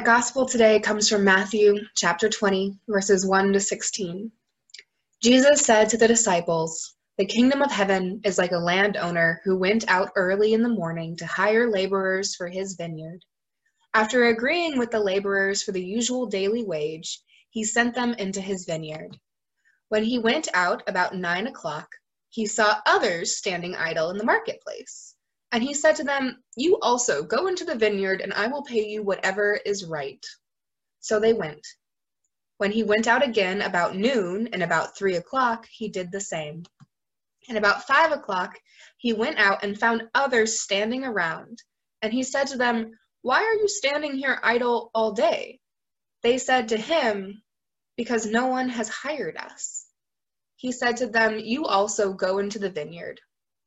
Our gospel today comes from Matthew chapter 20, verses 1 to 16. Jesus said to the disciples, The kingdom of heaven is like a landowner who went out early in the morning to hire laborers for his vineyard. After agreeing with the laborers for the usual daily wage, he sent them into his vineyard. When he went out about nine o'clock, he saw others standing idle in the marketplace. And he said to them, You also go into the vineyard, and I will pay you whatever is right. So they went. When he went out again about noon and about three o'clock, he did the same. And about five o'clock, he went out and found others standing around. And he said to them, Why are you standing here idle all day? They said to him, Because no one has hired us. He said to them, You also go into the vineyard.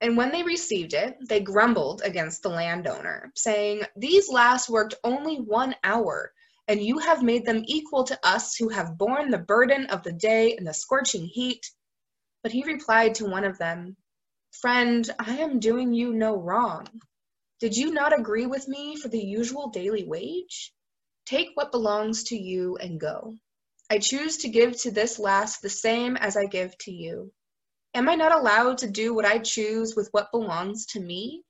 And when they received it, they grumbled against the landowner, saying, These last worked only one hour, and you have made them equal to us who have borne the burden of the day and the scorching heat. But he replied to one of them, Friend, I am doing you no wrong. Did you not agree with me for the usual daily wage? Take what belongs to you and go. I choose to give to this last the same as I give to you. Am I not allowed to do what I choose with what belongs to me?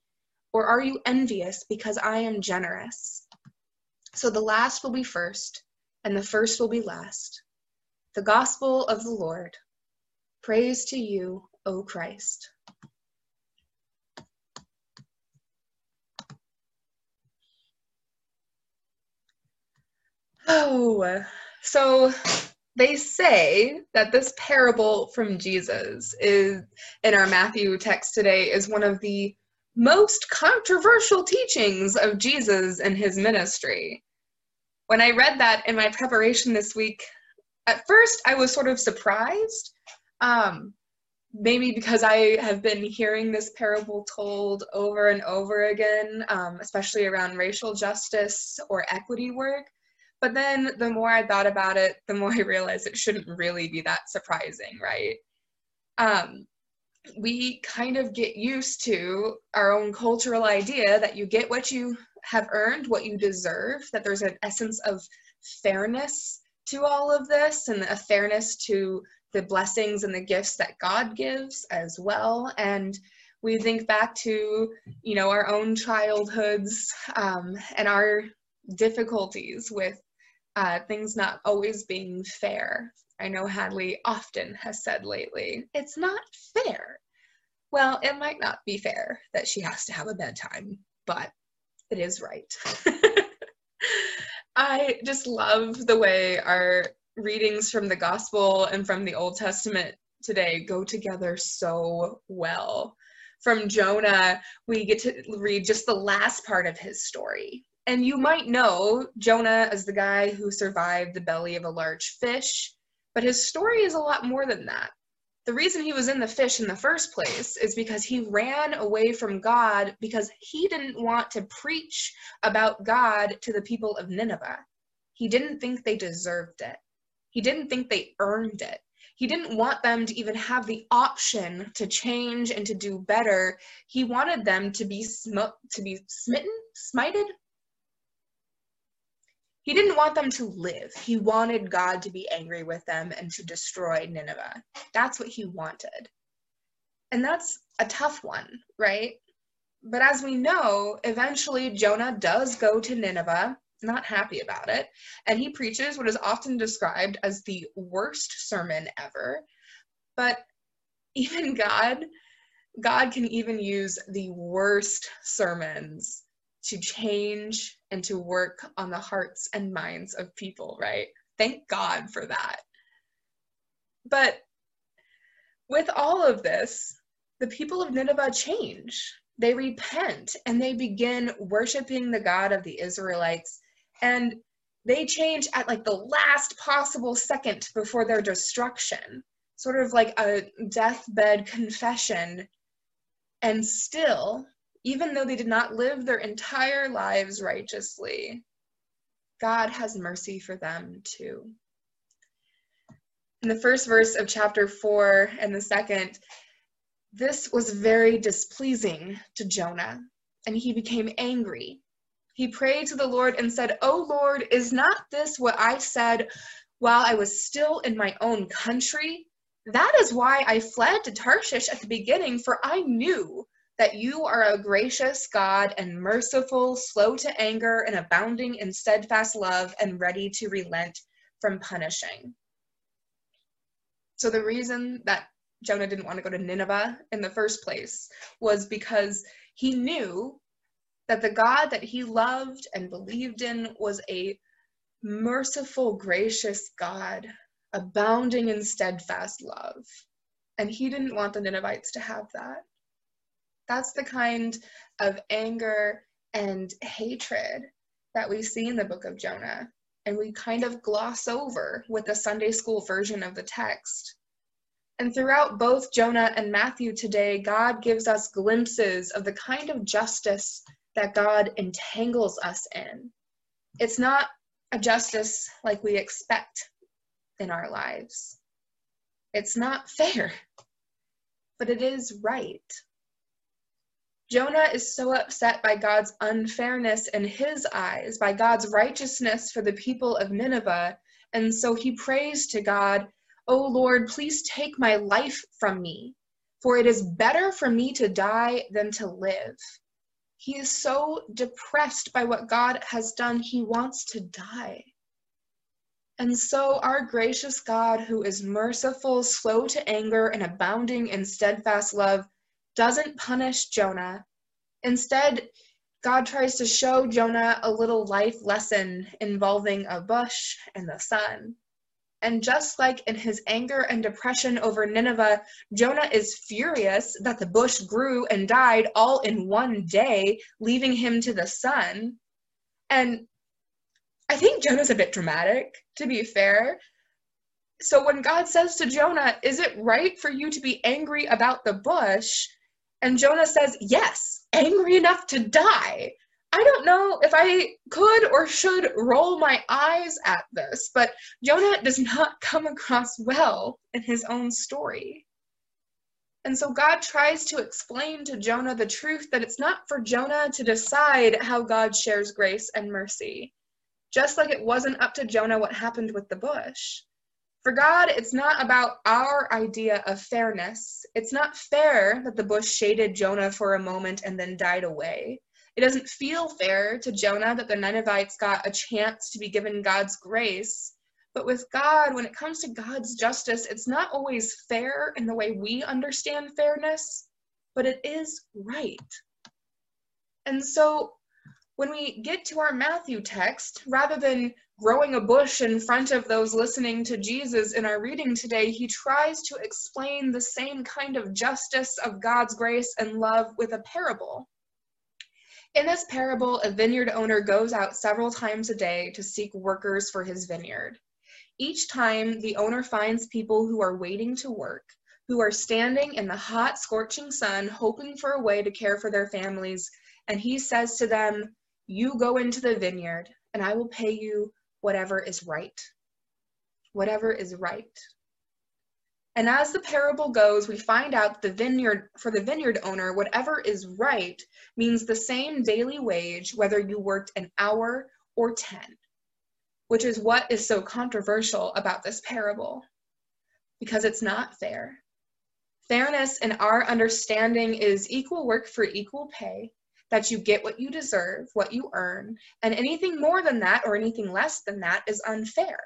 Or are you envious because I am generous? So the last will be first, and the first will be last. The gospel of the Lord. Praise to you, O Christ. Oh, so they say that this parable from Jesus is in our Matthew text today is one of the most controversial teachings of Jesus and his ministry. When I read that in my preparation this week, at first I was sort of surprised. Um, maybe because I have been hearing this parable told over and over again, um, especially around racial justice or equity work. But then the more I thought about it, the more I realized it shouldn't really be that surprising, right? Um, we kind of get used to our own cultural idea that you get what you have earned, what you deserve, that there's an essence of fairness to all of this and a fairness to the blessings and the gifts that God gives as well. And we think back to, you know, our own childhoods um, and our difficulties with uh, things not always being fair. I know Hadley often has said lately, it's not fair. Well, it might not be fair that she has to have a bedtime, but it is right. I just love the way our readings from the gospel and from the Old Testament today go together so well. From Jonah, we get to read just the last part of his story, and you might know Jonah as the guy who survived the belly of a large fish, but his story is a lot more than that. The reason he was in the fish in the first place is because he ran away from God because he didn't want to preach about God to the people of Nineveh. He didn't think they deserved it. He didn't think they earned it. He didn't want them to even have the option to change and to do better. He wanted them to be sm- to be smitten, smited, he didn't want them to live. He wanted God to be angry with them and to destroy Nineveh. That's what he wanted. And that's a tough one, right? But as we know, eventually Jonah does go to Nineveh, not happy about it, and he preaches what is often described as the worst sermon ever. But even God, God can even use the worst sermons to change and to work on the hearts and minds of people, right? Thank God for that. But with all of this, the people of Nineveh change. They repent and they begin worshiping the God of the Israelites. And they change at like the last possible second before their destruction. sort of like a deathbed confession. And still, even though they did not live their entire lives righteously, God has mercy for them too. In the first verse of chapter 4 and the second, this was very displeasing to Jonah, and he became angry. He prayed to the Lord and said, O Lord, is not this what I said while I was still in my own country? That is why I fled to Tarshish at the beginning, for I knew that you are a gracious God and merciful, slow to anger, and abounding in steadfast love, and ready to relent from punishing. So, the reason that Jonah didn't want to go to Nineveh in the first place was because he knew that the God that he loved and believed in was a merciful, gracious God, abounding in steadfast love. And he didn't want the Ninevites to have that. That's the kind of anger and hatred that we see in the book of Jonah, and we kind of gloss over with the Sunday school version of the text. And throughout both Jonah and Matthew today, God gives us glimpses of the kind of justice that God entangles us in. It's not a justice like we expect in our lives. It's not fair, but it is right. Jonah is so upset by God's unfairness in his eyes, by God's righteousness for the people of Nineveh, and so he prays to God, O Lord, please take my life from me, for it is better for me to die than to live. He is so depressed by what God has done, he wants to die. And so, our gracious God, who is merciful, slow to anger, and abounding in steadfast love, doesn't punish Jonah. Instead, God tries to show Jonah a little life lesson involving a bush and the sun. And just like in his anger and depression over Nineveh, Jonah is furious that the bush grew and died all in one day, leaving him to the sun. And I think Jonah's a bit dramatic, to be fair. So when God says to Jonah, Is it right for you to be angry about the bush? And Jonah says, Yes, angry enough to die. I don't know if I could or should roll my eyes at this, but Jonah does not come across well in his own story. And so God tries to explain to Jonah the truth that it's not for Jonah to decide how God shares grace and mercy, just like it wasn't up to Jonah what happened with the bush. For God, it's not about our idea of fairness. It's not fair that the bush shaded Jonah for a moment and then died away. It doesn't feel fair to Jonah that the Ninevites got a chance to be given God's grace. But with God, when it comes to God's justice, it's not always fair in the way we understand fairness, but it is right. And so when we get to our Matthew text, rather than growing a bush in front of those listening to Jesus in our reading today, he tries to explain the same kind of justice of God's grace and love with a parable. In this parable, a vineyard owner goes out several times a day to seek workers for his vineyard. Each time, the owner finds people who are waiting to work, who are standing in the hot, scorching sun, hoping for a way to care for their families, and he says to them, You go into the vineyard, and I will pay you whatever is right. Whatever is right. And as the parable goes, we find out the vineyard for the vineyard owner, whatever is right means the same daily wage whether you worked an hour or 10, which is what is so controversial about this parable because it's not fair. Fairness in our understanding is equal work for equal pay, that you get what you deserve, what you earn, and anything more than that or anything less than that is unfair.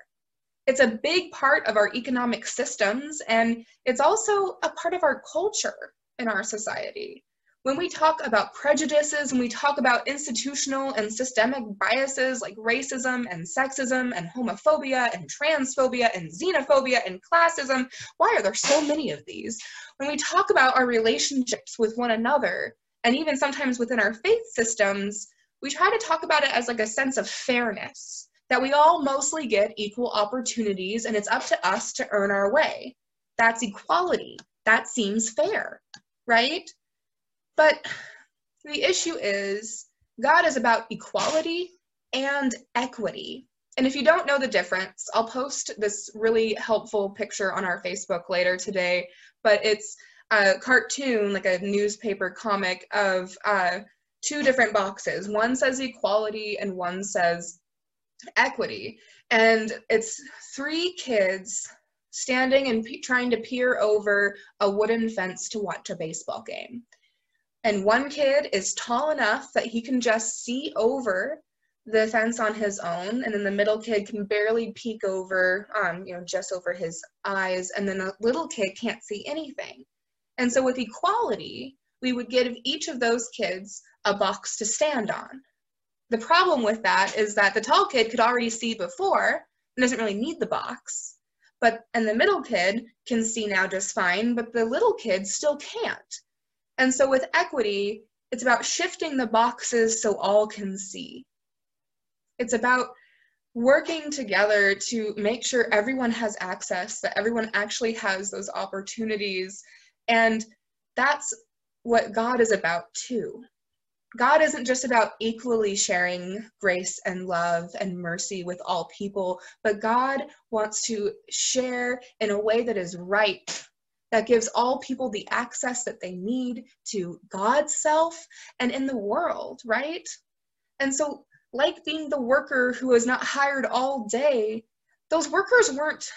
It's a big part of our economic systems, and it's also a part of our culture in our society. When we talk about prejudices when we talk about institutional and systemic biases like racism and sexism and homophobia and transphobia and xenophobia and classism, why are there so many of these? When we talk about our relationships with one another, and even sometimes within our faith systems, we try to talk about it as like a sense of fairness, that we all mostly get equal opportunities and it's up to us to earn our way. That's equality. That seems fair, right? But the issue is God is about equality and equity. And if you don't know the difference, I'll post this really helpful picture on our Facebook later today, but it's a cartoon, like a newspaper comic of uh, two different boxes. One says equality and one says equity. And it's three kids standing and trying to peer over a wooden fence to watch a baseball game. And one kid is tall enough that he can just see over the fence on his own, and then the middle kid can barely peek over, um, you know, just over his eyes, and then the little kid can't see anything. And so with equality, we would give each of those kids a box to stand on. The problem with that is that the tall kid could already see before and doesn't really need the box. But and the middle kid can see now just fine, but the little kid still can't. And so with equity, it's about shifting the boxes so all can see. It's about working together to make sure everyone has access, that everyone actually has those opportunities. And that's what God is about too. God isn't just about equally sharing grace and love and mercy with all people, but God wants to share in a way that is right, that gives all people the access that they need to God's self and in the world, right? And so like being the worker who was not hired all day, those workers weren't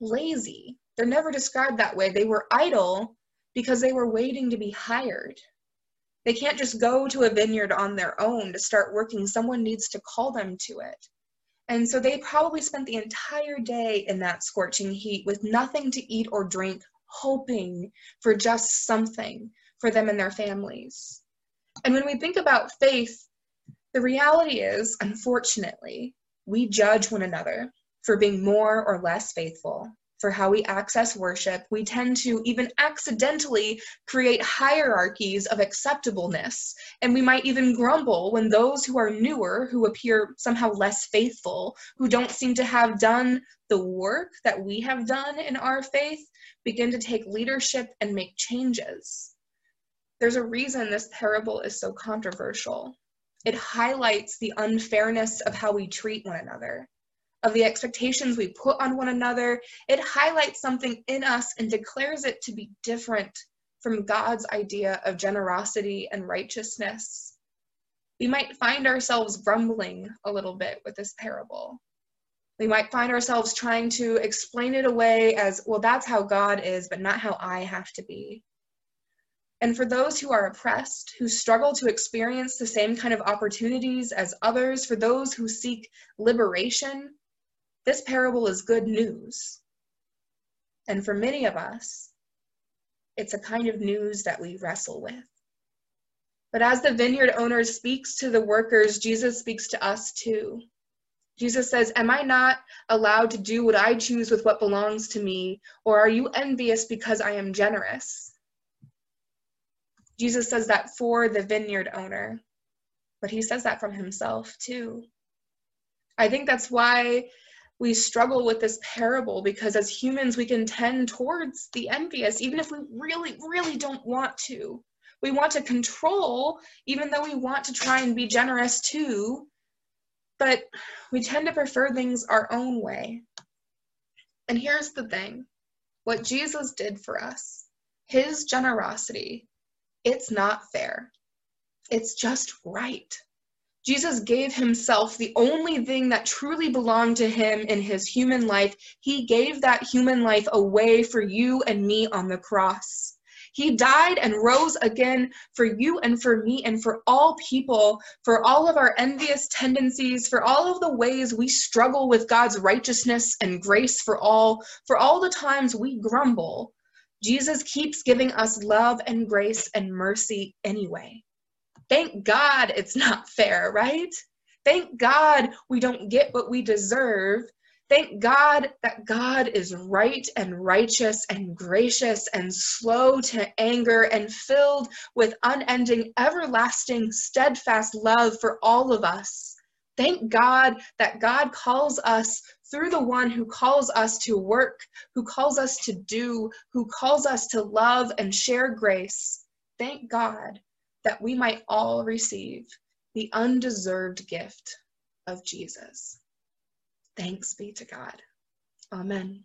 lazy. They're never described that way. They were idle because they were waiting to be hired. They can't just go to a vineyard on their own to start working. Someone needs to call them to it. And so they probably spent the entire day in that scorching heat with nothing to eat or drink, hoping for just something for them and their families. And when we think about faith, the reality is, unfortunately, we judge one another for being more or less faithful, for how we access worship. We tend to even accidentally create hierarchies of acceptableness, and we might even grumble when those who are newer, who appear somehow less faithful, who don't seem to have done the work that we have done in our faith, begin to take leadership and make changes. There's a reason this parable is so controversial. It highlights the unfairness of how we treat one another, of the expectations we put on one another. It highlights something in us and declares it to be different from God's idea of generosity and righteousness. We might find ourselves grumbling a little bit with this parable. We might find ourselves trying to explain it away as, well, that's how God is, but not how I have to be. And for those who are oppressed, who struggle to experience the same kind of opportunities as others, for those who seek liberation, this parable is good news. And for many of us, it's a kind of news that we wrestle with. But as the vineyard owner speaks to the workers, Jesus speaks to us too. Jesus says, Am I not allowed to do what I choose with what belongs to me? Or are you envious because I am generous? Jesus says that for the vineyard owner, but he says that from himself too. I think that's why we struggle with this parable because as humans, we can tend towards the envious, even if we really, really don't want to. We want to control, even though we want to try and be generous too, but we tend to prefer things our own way. And here's the thing what Jesus did for us, his generosity, it's not fair. It's just right. Jesus gave himself the only thing that truly belonged to him in his human life. He gave that human life away for you and me on the cross. He died and rose again for you and for me and for all people, for all of our envious tendencies, for all of the ways we struggle with God's righteousness and grace for all, for all the times we grumble. Jesus keeps giving us love and grace and mercy anyway. Thank God it's not fair, right? Thank God we don't get what we deserve. Thank God that God is right and righteous and gracious and slow to anger and filled with unending, everlasting, steadfast love for all of us. Thank God that God calls us through the one who calls us to work, who calls us to do, who calls us to love and share grace. Thank God that we might all receive the undeserved gift of Jesus. Thanks be to God. Amen.